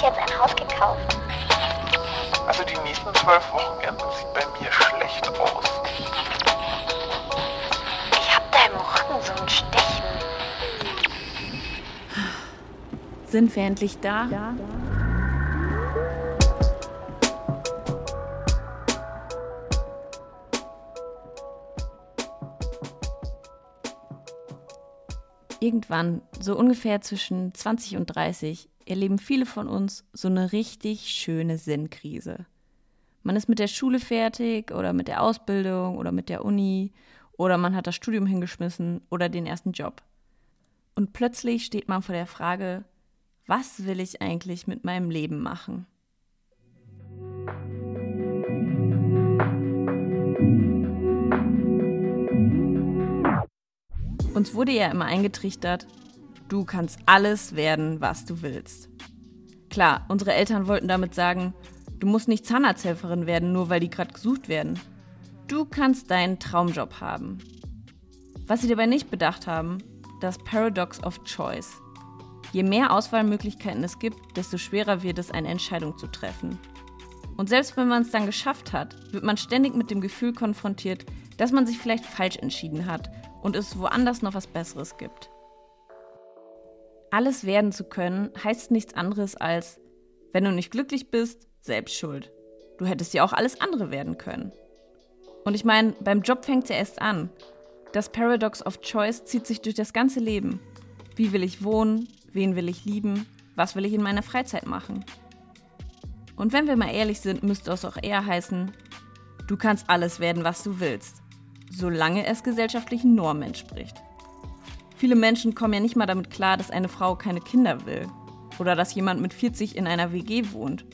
uns jetzt ein Haus gekauft. Also die nächsten zwölf Wochenenden sieht bei mir schlecht aus. Ich hab da im Rücken so ein Stechen. Sind wir endlich da? Ja. Irgendwann, so ungefähr zwischen 20 und 30, erleben viele von uns so eine richtig schöne Sinnkrise. Man ist mit der Schule fertig oder mit der Ausbildung oder mit der Uni oder man hat das Studium hingeschmissen oder den ersten Job. Und plötzlich steht man vor der Frage, was will ich eigentlich mit meinem Leben machen? Uns wurde ja immer eingetrichtert, du kannst alles werden, was du willst. Klar, unsere Eltern wollten damit sagen, du musst nicht Zahnarzthelferin werden, nur weil die gerade gesucht werden. Du kannst deinen Traumjob haben. Was sie dabei nicht bedacht haben, das Paradox of Choice. Je mehr Auswahlmöglichkeiten es gibt, desto schwerer wird es, eine Entscheidung zu treffen. Und selbst wenn man es dann geschafft hat, wird man ständig mit dem Gefühl konfrontiert, dass man sich vielleicht falsch entschieden hat und es woanders noch was Besseres gibt. Alles werden zu können heißt nichts anderes als, wenn du nicht glücklich bist, selbst schuld. Du hättest ja auch alles andere werden können. Und ich meine, beim Job fängt es ja erst an. Das Paradox of Choice zieht sich durch das ganze Leben. Wie will ich wohnen? Wen will ich lieben? Was will ich in meiner Freizeit machen? Und wenn wir mal ehrlich sind, müsste es auch eher heißen, du kannst alles werden, was du willst solange es gesellschaftlichen Normen entspricht. Viele Menschen kommen ja nicht mal damit klar, dass eine Frau keine Kinder will. Oder dass jemand mit 40 in einer WG wohnt.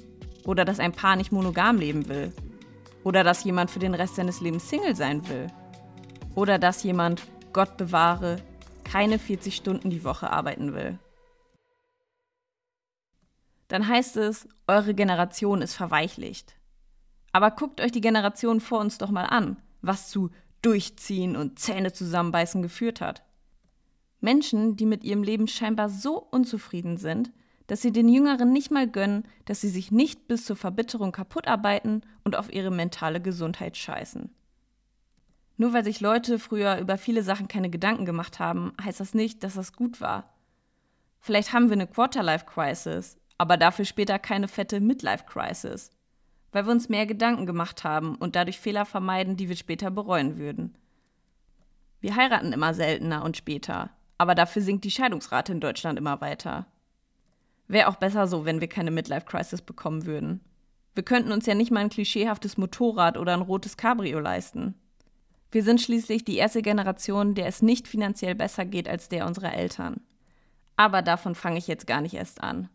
Oder dass ein Paar nicht monogam leben will. Oder dass jemand für den Rest seines Lebens Single sein will. Oder dass jemand, Gott bewahre, keine 40 Stunden die Woche arbeiten will. Dann heißt es, eure Generation ist verweichlicht. Aber guckt euch die Generation vor uns doch mal an, was zu Durchziehen und Zähne zusammenbeißen geführt hat. Menschen, die mit ihrem Leben scheinbar so unzufrieden sind, dass sie den Jüngeren nicht mal gönnen, dass sie sich nicht bis zur Verbitterung kaputt arbeiten und auf ihre mentale Gesundheit scheißen. Nur weil sich Leute früher über viele Sachen keine Gedanken gemacht haben, heißt das nicht, dass das gut war. Vielleicht haben wir eine Quarterlife-Crisis, aber dafür später keine fette Midlife-Crisis weil wir uns mehr Gedanken gemacht haben und dadurch Fehler vermeiden, die wir später bereuen würden. Wir heiraten immer seltener und später, aber dafür sinkt die Scheidungsrate in Deutschland immer weiter. Wäre auch besser so, wenn wir keine Midlife-Crisis bekommen würden. Wir könnten uns ja nicht mal ein klischeehaftes Motorrad oder ein rotes Cabrio leisten. Wir sind schließlich die erste Generation, der es nicht finanziell besser geht als der unserer Eltern. Aber davon fange ich jetzt gar nicht erst an.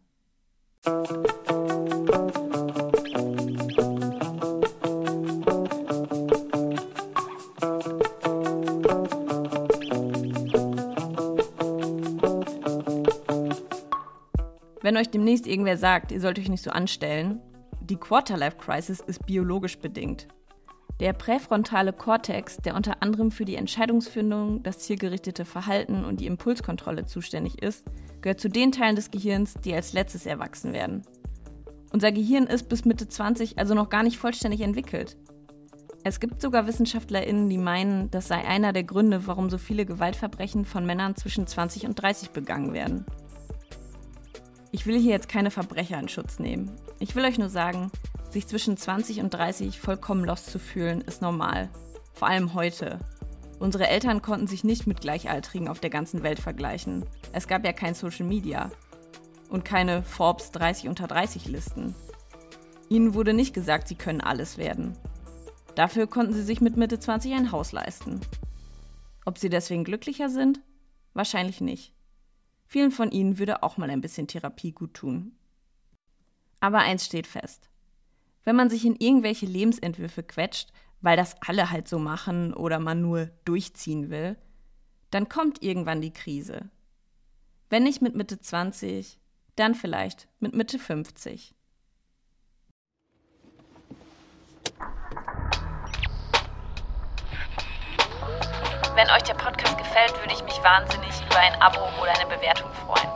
Wenn euch demnächst irgendwer sagt, ihr sollt euch nicht so anstellen, die Quarterlife-Crisis ist biologisch bedingt. Der präfrontale Kortex, der unter anderem für die Entscheidungsfindung, das zielgerichtete Verhalten und die Impulskontrolle zuständig ist, gehört zu den Teilen des Gehirns, die als letztes erwachsen werden. Unser Gehirn ist bis Mitte 20 also noch gar nicht vollständig entwickelt. Es gibt sogar WissenschaftlerInnen, die meinen, das sei einer der Gründe, warum so viele Gewaltverbrechen von Männern zwischen 20 und 30 begangen werden. Ich will hier jetzt keine Verbrecher in Schutz nehmen. Ich will euch nur sagen, sich zwischen 20 und 30 vollkommen lost zu fühlen, ist normal. Vor allem heute. Unsere Eltern konnten sich nicht mit Gleichaltrigen auf der ganzen Welt vergleichen. Es gab ja kein Social Media und keine Forbes 30 unter 30 Listen. Ihnen wurde nicht gesagt, sie können alles werden. Dafür konnten sie sich mit Mitte 20 ein Haus leisten. Ob sie deswegen glücklicher sind? Wahrscheinlich nicht. Vielen von ihnen würde auch mal ein bisschen Therapie gut tun. Aber eins steht fest. Wenn man sich in irgendwelche Lebensentwürfe quetscht, weil das alle halt so machen oder man nur durchziehen will, dann kommt irgendwann die Krise. Wenn nicht mit Mitte 20, dann vielleicht mit Mitte 50. Wenn euch der Podcast gefällt, würde ich mich wahnsinnig über ein Abo oder eine Bewertung freuen.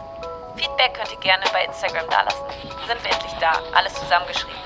Feedback könnt ihr gerne bei Instagram dalassen. Sind wir endlich da, alles zusammengeschrieben.